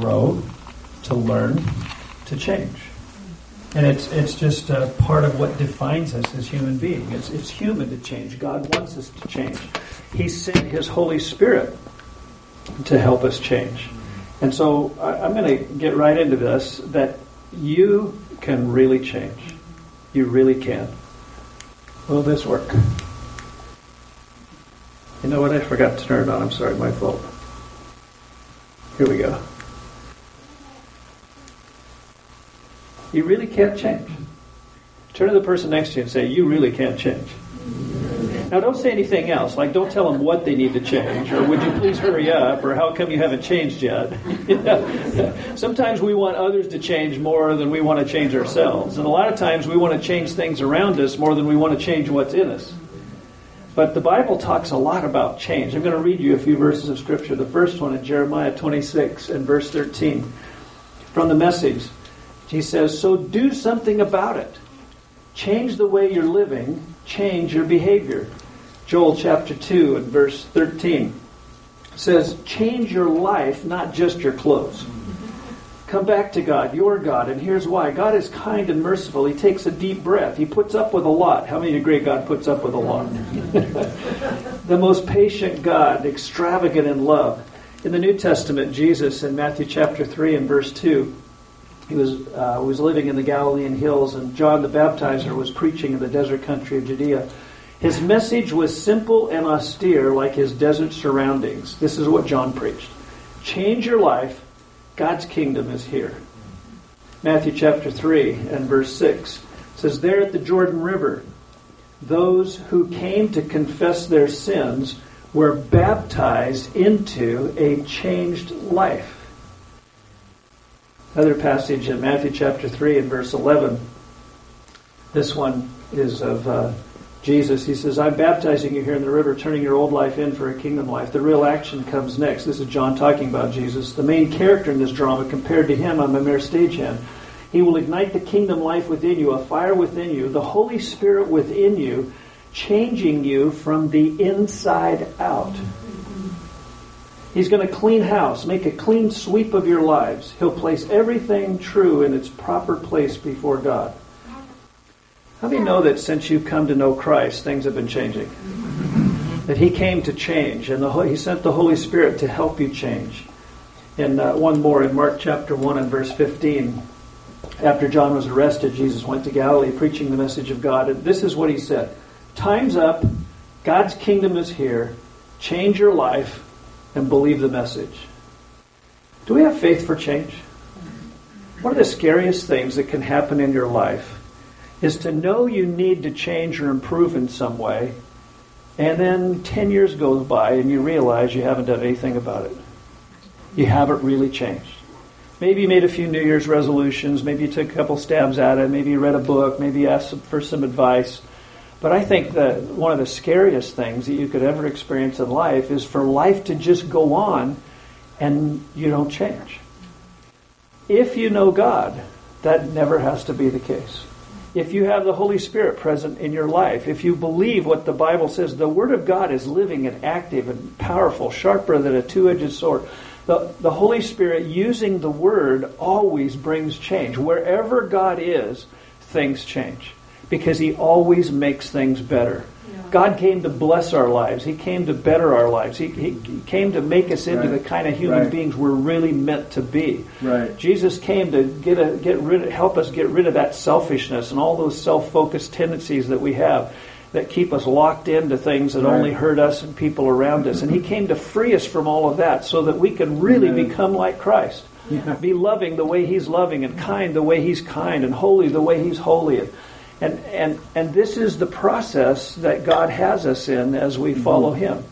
grow, to learn, to change. And it's, it's just part of what defines us as human beings. It's, it's human to change. God wants us to change. He sent His Holy Spirit to help us change. And so I, I'm going to get right into this that you can really change. You really can. Will this work? You know what? I forgot to turn it on. I'm sorry, my fault. Here we go. You really can't change. Turn to the person next to you and say, You really can't change. Now, don't say anything else. Like, don't tell them what they need to change, or would you please hurry up, or how come you haven't changed yet. Sometimes we want others to change more than we want to change ourselves. And a lot of times we want to change things around us more than we want to change what's in us. But the Bible talks a lot about change. I'm going to read you a few verses of Scripture. The first one in Jeremiah 26 and verse 13 from the message. He says, So do something about it. Change the way you're living, change your behavior. Joel chapter 2 and verse 13 says, Change your life, not just your clothes. Come back to God, your God, and here's why. God is kind and merciful. He takes a deep breath. He puts up with a lot. How many agree God puts up with a lot? the most patient God, extravagant in love. In the New Testament, Jesus in Matthew chapter 3 and verse 2, he was, uh, was living in the Galilean hills, and John the Baptizer was preaching in the desert country of Judea. His message was simple and austere, like his desert surroundings. This is what John preached Change your life, God's kingdom is here. Matthew chapter 3 and verse 6 says, There at the Jordan River, those who came to confess their sins were baptized into a changed life. Another passage in Matthew chapter 3 and verse 11. This one is of uh, Jesus. He says, I'm baptizing you here in the river, turning your old life in for a kingdom life. The real action comes next. This is John talking about Jesus. The main character in this drama, compared to him, I'm a mere stagehand. He will ignite the kingdom life within you, a fire within you, the Holy Spirit within you, changing you from the inside out. He's going to clean house, make a clean sweep of your lives. He'll place everything true in its proper place before God. How do you know that since you've come to know Christ, things have been changing? That He came to change, and He sent the Holy Spirit to help you change. And uh, one more in Mark chapter 1 and verse 15. After John was arrested, Jesus went to Galilee preaching the message of God. And this is what He said Time's up. God's kingdom is here. Change your life and believe the message. Do we have faith for change? One of the scariest things that can happen in your life is to know you need to change or improve in some way, and then 10 years goes by and you realize you haven't done anything about it. You haven't really changed. Maybe you made a few New Year's resolutions, maybe you took a couple stabs at it, maybe you read a book, maybe you asked for some advice. But I think that one of the scariest things that you could ever experience in life is for life to just go on and you don't change. If you know God, that never has to be the case. If you have the Holy Spirit present in your life, if you believe what the Bible says, the Word of God is living and active and powerful, sharper than a two edged sword. The, the Holy Spirit using the Word always brings change. Wherever God is, things change because He always makes things better. Yeah. God came to bless our lives. He came to better our lives. He, he, came to make us into right. the kind of human right. beings we're really meant to be. Right. Jesus came to get a, get rid of, help us get rid of that selfishness and all those self-focused tendencies that we have that keep us locked into things that right. only hurt us and people around us. And He came to free us from all of that so that we can really Amen. become like Christ. Yeah. Be loving the way He's loving and kind the way He's kind and holy the way He's holy. And, and, and, and this is the process that God has us in as we mm-hmm. follow Him.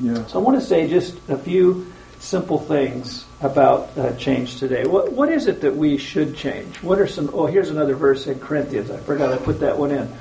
Yeah. So I want to say just a few simple things about uh, change today. What, what is it that we should change? What are some, oh, here's another verse in Corinthians. I forgot I put that one in.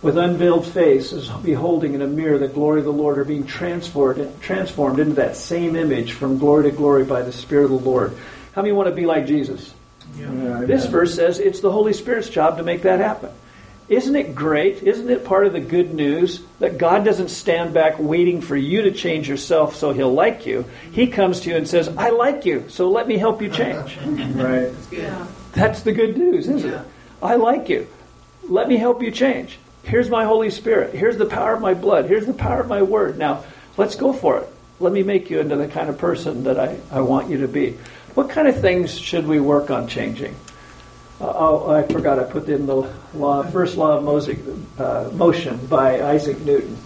With unveiled faces, beholding in a mirror the glory of the Lord, are being transformed, transformed into that same image from glory to glory by the Spirit of the Lord. How many want to be like Jesus? Yeah. this verse says it's the Holy Spirit's job to make that happen. Isn't it great? Isn't it part of the good news that God doesn't stand back waiting for you to change yourself so he'll like you? He comes to you and says, I like you, so let me help you change. right. Yeah. That's the good news, isn't Yeah. it? I like you. Let me help you change. Here's my Holy Spirit. Here's the power of my blood. Here's the power of my word. Now, let's go for it. Let me make you into the kind of person that I, I want you to be. What kind of things should we work on changing? Oh, I forgot I put in the law, first law of Mosaic, uh, motion by Isaac Newton.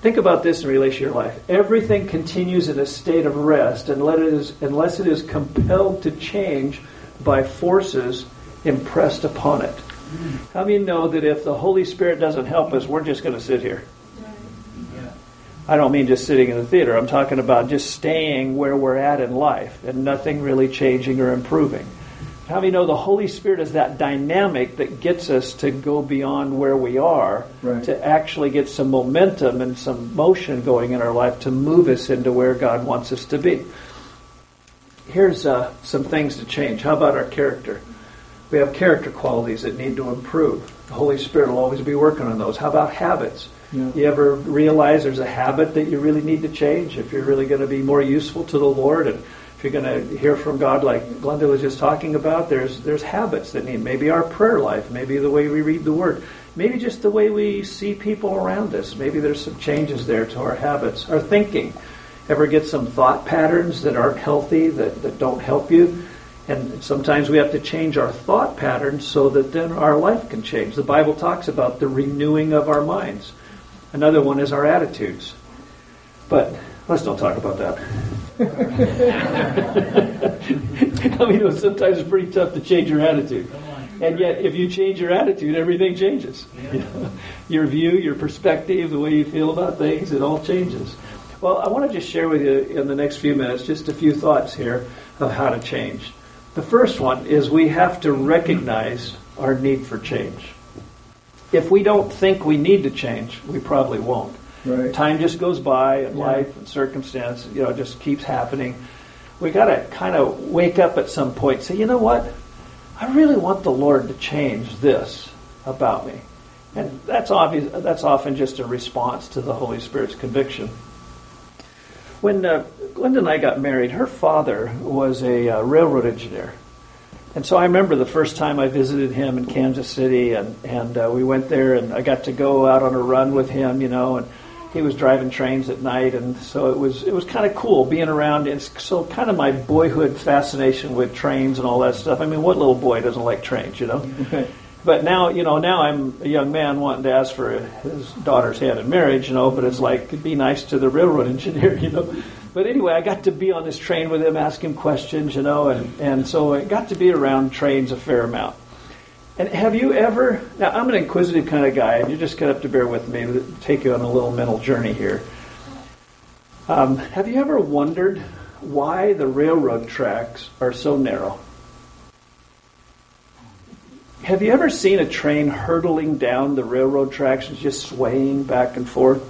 Think about this in relation to your life. Everything continues in a state of rest unless it is, unless it is compelled to change by forces impressed upon it. How many know that if the Holy Spirit doesn't help us, we're just going to sit here? I don't mean just sitting in the theater. I'm talking about just staying where we're at in life and nothing really changing or improving. How many know the Holy Spirit is that dynamic that gets us to go beyond where we are Right. to actually get some momentum and some motion going in our life to move us into where God wants us to be? Here's uh, some things to change. How about our character? We have character qualities that need to improve. The Holy Spirit will always be working on those. How about habits? Yeah. You ever realize there's a habit that you really need to change if you're really going to be more useful to the Lord and you're going to hear from God like Glenda was just talking about, there's there's habits that need maybe our prayer life, maybe the way we read the word, maybe just the way we see people around us. Maybe there's some changes there to our habits, our thinking. Ever get some thought patterns that aren't healthy, that, that don't help you? And sometimes we have to change our thought patterns so that then our life can change. The Bible talks about the renewing of our minds. Another one is our attitudes. But let's don't talk about that. I mean, you know, sometimes it's pretty tough to change your attitude. And yet, if you change your attitude, everything changes. You know, your view, your perspective, the way you feel about things, it all changes. Well, I want to just share with you in the next few minutes just a few thoughts here of how to change. The first one is we have to recognize our need for change. If we don't think we need to change, we probably won't. Right. Time just goes by, and Yeah. life and circumstance, you know, just keeps happening. We got to kind of wake up at some point and say, you know what? I really want the Lord to change this about me. And that's obvious. That's often just a response to the Holy Spirit's conviction. When uh, Glenda and I got married, her father was a uh, railroad engineer. And so I remember the first time I visited him in Kansas City, and, and uh, we went there, and I got to go out on a run with him, you know, and he was driving trains at night, and so it was it was kind of cool being around. And so kind of my boyhood fascination with trains and all that stuff. I mean, what little boy doesn't like trains, you know? But now, you know, now I'm a young man wanting to ask for his daughter's hand in marriage, you know, but it's like, it'd be nice to the railroad engineer, you know. But anyway, I got to be on this train with him, ask him questions, you know, and, and so I got to be around trains a fair amount. And have you ever, now I'm an inquisitive kind of guy, and you're just going to to bear with me, take you on a little mental journey here. Um, have you ever wondered why the railroad tracks are so narrow? Have you ever seen a train hurtling down the railroad tracks and just swaying back and forth?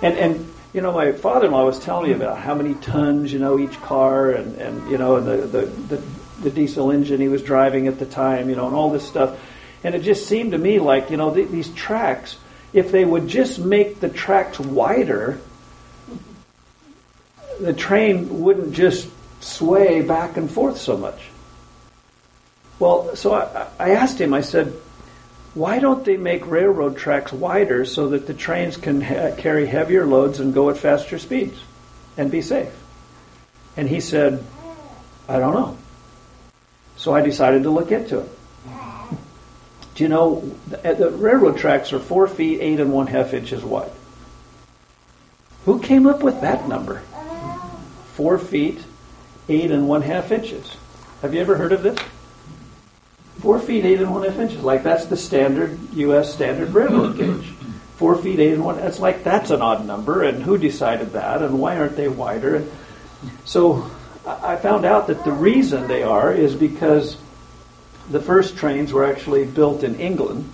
And and you know, my father-in-law was telling me about how many tons, you know, each car, and and you know, the the the, the diesel engine he was driving at the time, you know, and all this stuff. And it just seemed to me like you know th- these tracks, if they would just make the tracks wider, the train wouldn't just sway back and forth so much. Well, so I, I asked him, I said, why don't they make railroad tracks wider so that the trains can ha- carry heavier loads and go at faster speeds and be safe? And he said, I don't know. So I decided to look into it. Do you know, the, the railroad tracks are four feet, eight and one half inches wide. Who came up with that number? Four feet, eight and one half inches. Have you ever heard of this? Four feet eight and one half inches. Like that's the standard U.S. standard railroad gauge. Four feet eight and one. That's like that's an odd number. And who decided that? And why aren't they wider? And so I found out that the reason they are is because the first trains were actually built in England,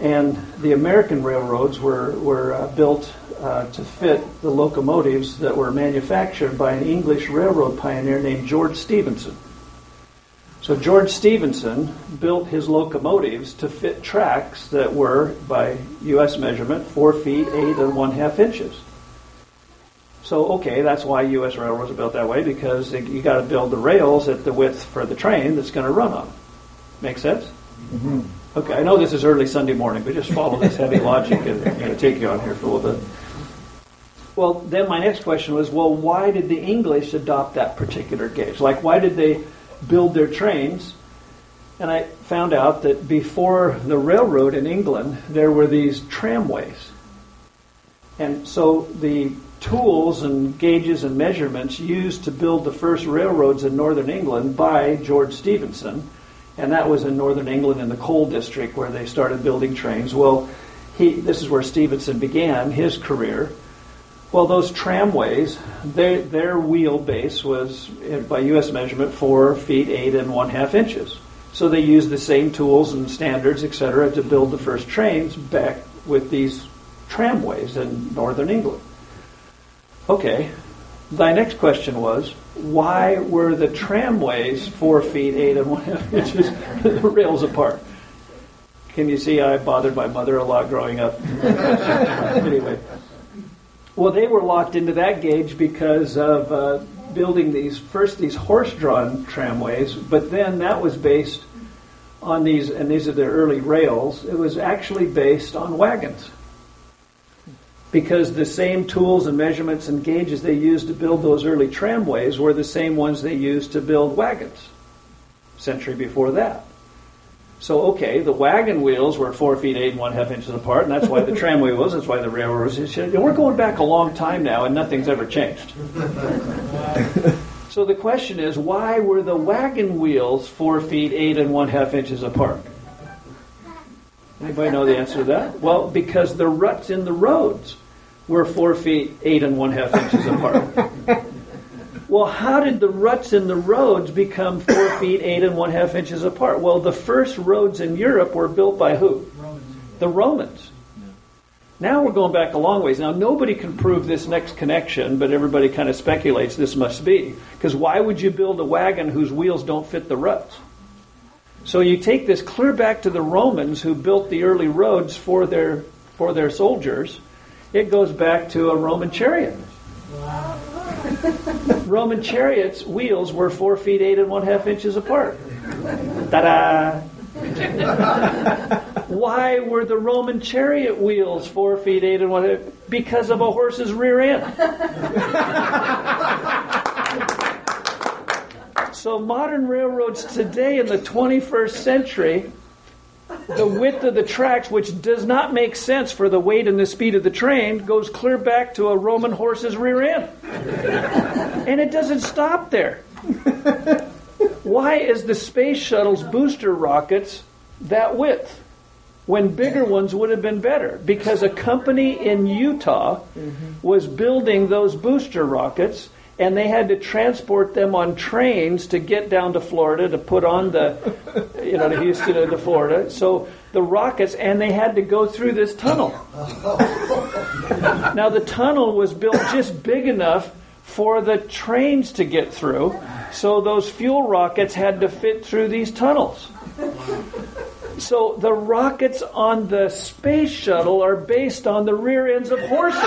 and the American railroads were were uh, built uh, to fit the locomotives that were manufactured by an English railroad pioneer named George Stephenson. So George Stephenson built his locomotives to fit tracks that were, by U.S. measurement, four feet eight and one half inches. So okay, that's why U.S. railroads are built that way because you got to build the rails at the width for the train that's going to run on. Make sense? Mm-hmm. Okay, I know this is early Sunday morning, but just follow this heavy logic and I'm going to take you on here for a little bit. Well, then my next question was, well, why did the English adopt that particular gauge? Like, why did they build their trains. And I found out that before the railroad in England, there were these tramways. And so the tools and gauges and measurements used to build the first railroads in northern England by George Stephenson, and that was in northern England in the coal district where they started building trains. Well, he, this is where Stephenson began his career. Well, those tramways, they, their wheelbase was, eh, by U.S. measurement, four feet eight and one half inches. So they used the same tools and standards, etc., to build the first trains back with these tramways in northern England. Okay, thy next question was why were the tramways four feet eight and one half inches the rails apart? Can you see I bothered my mother a lot growing up? anyway. Well, they were locked into that gauge because of uh, building these first these horse-drawn tramways, but then that was based on these, and these are the early rails. It was actually based on wagons because the same tools and measurements and gauges they used to build those early tramways were the same ones they used to build wagons. Century before that. So, okay, the wagon wheels were four feet eight and one half inches apart, and that's why the tramway was, that's why the railroad was. And uh, We're going back a long time now, and nothing's ever changed. so the question is, why were the wagon wheels four feet eight and one half inches apart? Anybody know the answer to that? Well, because the ruts in the roads were four feet eight and one half inches apart. Well, how did the ruts in the roads become four feet eight and one half inches apart? Well, the first roads in Europe were built by who? Romans. The Romans. Now we're going back a long ways. Now nobody can prove this next connection, but everybody kind of speculates this must be. Because why would you build a wagon whose wheels don't fit the ruts? So you take this clear back to the Romans who built the early roads for their for their soldiers. It goes back to a Roman chariot. Wow. Roman chariots' wheels were four feet eight and one half inches apart. Ta da! Why were the Roman chariot wheels four feet eight and one half? Because of a horse's rear end. so modern railroads today in the 21st century the width of the tracks, which does not make sense for the weight and the speed of the train, goes clear back to a Roman horse's rear end. And it doesn't stop there. Why is the space shuttle's booster rockets that width? When bigger ones would have been better. Because a company in Utah mm-hmm. was building those booster rockets and they had to transport them on trains to get down to Florida to put on the, you know, to Houston or to Florida. So the rockets, and they had to go through this tunnel. now the tunnel was built just big enough for the trains to get through, so those fuel rockets had to fit through these tunnels. So the rockets on the space shuttle are based on the rear ends of horses.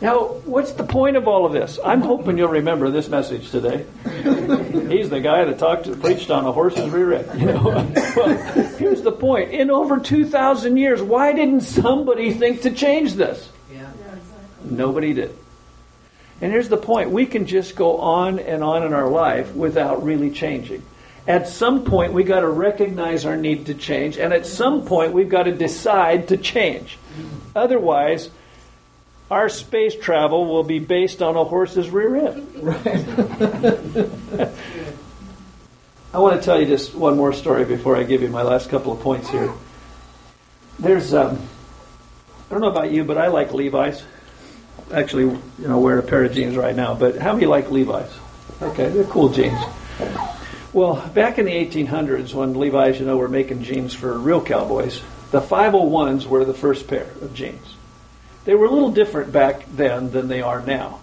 now, what's the point of all of this? I'm hoping you'll remember this message today. He's the guy that talked to, preached on a horse's rear end. You know? well, here's the point. In over 2,000 years, why didn't somebody think to change this? Yeah. Nobody did. And here's the point we can just go on and on in our life without really changing. At some point, we've got to recognize our need to change, and at some point, we've got to decide to change. Otherwise, our space travel will be based on a horse's rear end. Right. I want to tell you just one more story before I give you my last couple of points here. There's, um, I don't know about you, but I like Levi's actually, you know, wearing a pair of jeans right now. But how many like Levi's? Okay, they're cool jeans. Well, back in the 1800s, when Levi's, you know, were making jeans for real cowboys, the 501s were the first pair of jeans. They were a little different back then than they are now.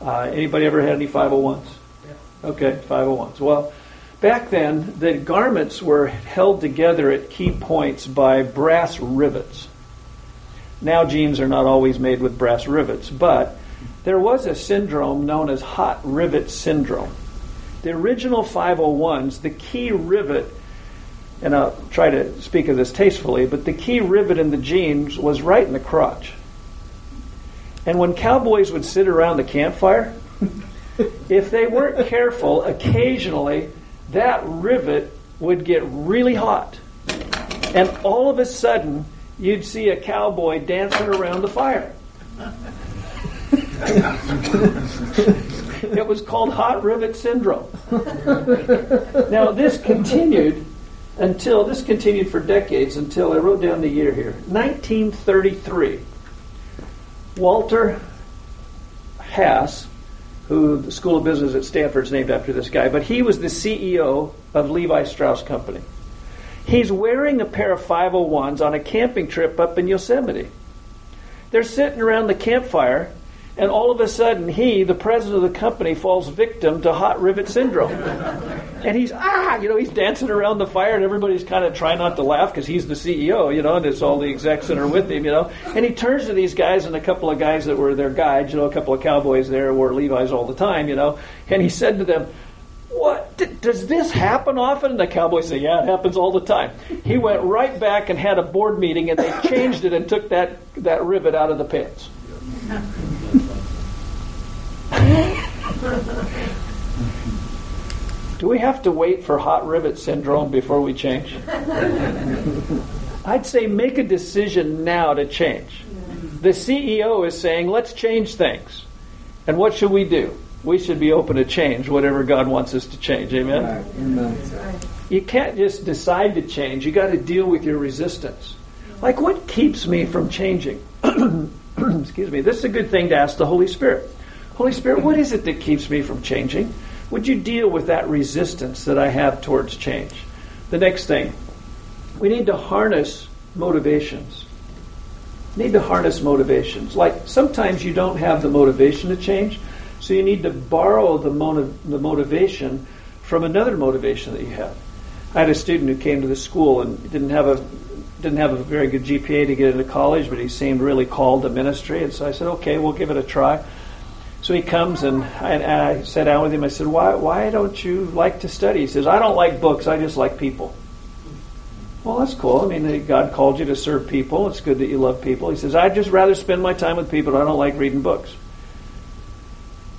Uh, anybody ever had any 501s? Yeah. Okay, 501s. Well, back then, the garments were held together at key points by brass rivets. Now, jeans are not always made with brass rivets, but there was a syndrome known as hot rivet syndrome. The original 501s, the key rivet, and I'll try to speak of this tastefully, but the key rivet in the jeans was right in the crotch. And when cowboys would sit around the campfire, if they weren't careful, occasionally that rivet would get really hot. And all of a sudden, you'd see a cowboy dancing around the fire. it was called hot rivet syndrome. now, this continued until, this continued for decades until I wrote down the year here 1933. Walter Haas, who the School of Business at Stanford is named after this guy, but he was the CEO of Levi Strauss Company. He's wearing a pair of 501s on a camping trip up in Yosemite. They're sitting around the campfire, and all of a sudden, he, the president of the company, falls victim to hot rivet syndrome. and he's, ah, you know, he's dancing around the fire, and everybody's kind of trying not to laugh because he's the CEO, you know, and it's all the execs that are with him, you know. And he turns to these guys and a couple of guys that were their guides, you know, a couple of cowboys there wore Levi's all the time, you know, and he said to them, what? D- does this happen often? And the cowboys say, Yeah, it happens all the time. He went right back and had a board meeting, and they changed it and took that, that rivet out of the pants. Do we have to wait for hot rivet syndrome before we change? I'd say make a decision now to change. The CEO is saying, let's change things. And what should we do? We should be open to change, whatever God wants us to change. Amen? Right. Amen. You can't just decide to change, you got to deal with your resistance. Like, what keeps me from changing? Excuse me. This is a good thing to ask the Holy Spirit. Holy Spirit, what is it that keeps me from changing? Would you deal with that resistance that I have towards change? The next thing, we need to harness motivations. Need to harness motivations. Like sometimes you don't have the motivation to change, so you need to borrow the, motiv- the motivation from another motivation that you have. I had a student who came to the school and didn't have a didn't have a very good GPA to get into college, but he seemed really called to ministry, and so I said, "Okay, we'll give it a try." So he comes and I, and I sat down with him. I said, why, why don't you like to study? He says, I don't like books. I just like people. Well, that's cool. I mean, God called you to serve people. It's good that you love people. He says, I'd just rather spend my time with people. I don't like reading books.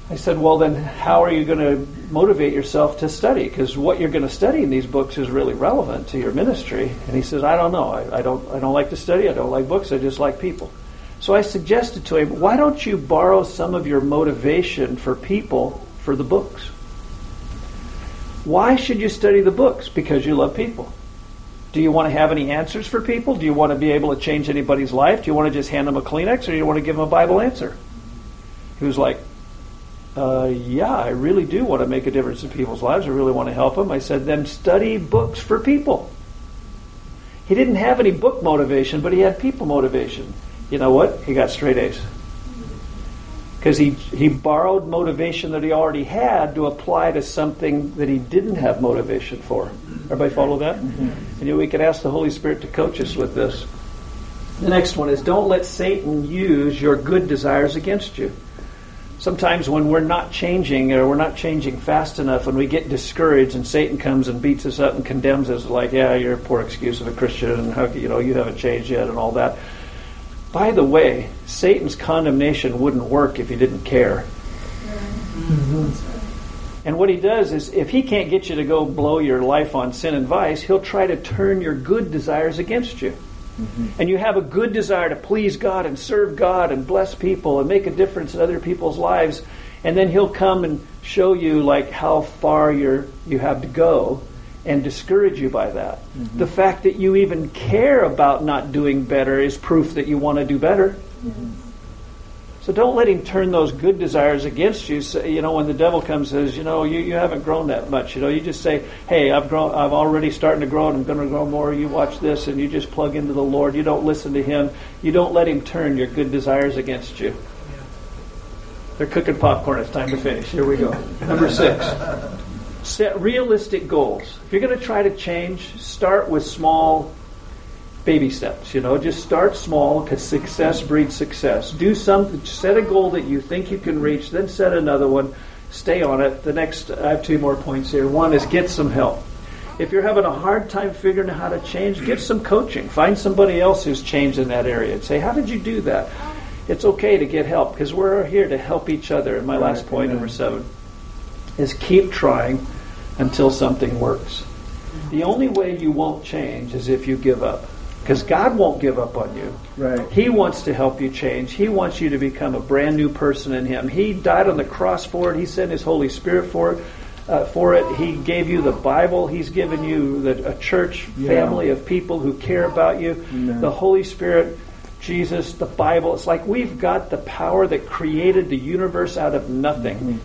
I said, well, then how are you going to motivate yourself to study? Because what you're going to study in these books is really relevant to your ministry. And he says, I don't know. I, I, don't, I don't like to study. I don't like books. I just like people. So I suggested to him, why don't you borrow some of your motivation for people for the books? Why should you study the books? Because you love people. Do you want to have any answers for people? Do you want to be able to change anybody's life? Do you want to just hand them a Kleenex or do you want to give them a Bible answer? He was like, uh, yeah, I really do want to make a difference in people's lives. I really want to help them. I said, then study books for people. He didn't have any book motivation, but he had people motivation you know what? He got straight A's. Because he, he borrowed motivation that he already had to apply to something that he didn't have motivation for. Everybody follow that? Mm-hmm. And you know, we could ask the Holy Spirit to coach us with this. The next one is don't let Satan use your good desires against you. Sometimes when we're not changing or we're not changing fast enough and we get discouraged and Satan comes and beats us up and condemns us like, yeah, you're a poor excuse of a Christian and how you know you haven't changed yet and all that. By the way, Satan's condemnation wouldn't work if he didn't care. Mm-hmm. And what he does is, if he can't get you to go blow your life on sin and vice, he'll try to turn your good desires against you. Mm-hmm. And you have a good desire to please God and serve God and bless people and make a difference in other people's lives. And then he'll come and show you like how far you're you have to go and discourage you by that. Mm-hmm. The fact that you even care about not doing better is proof that you want to do better. Mm-hmm. So don't let him turn those good desires against you. So, you know, when the devil comes and says, you know, you, you haven't grown that much. You know, you just say, hey, I've grown, I'm already starting to grow, and I'm going to grow more. You watch this, and you just plug into the Lord. You don't listen to him. You don't let him turn your good desires against you. They're cooking popcorn. It's time to finish. Here we go. Number six. Set realistic goals. If you're going to try to change, start with small baby steps. You know, just start small because success breeds success. Do something. Set a goal that you think you can reach, then set another one. Stay on it. The next, I have two more points here. One is get some help. If you're having a hard time figuring out how to change, get some coaching. Find somebody else who's changed in that area and say, "How did you do that?" It's okay to get help because we're here to help each other. And my last point, number seven, is keep trying until something works. The only way you won't change is if you give up. Because God won't give up on you. Right. He wants to help you change. He wants you to become a brand new person in Him. He died on the cross for it. He sent His Holy Spirit for it. Uh, for it, He gave you the Bible. He's given you the, a church Yeah. family of people who care about you. Amen. The Holy Spirit, Jesus, the Bible. It's like we've got the power that created the universe out of nothing.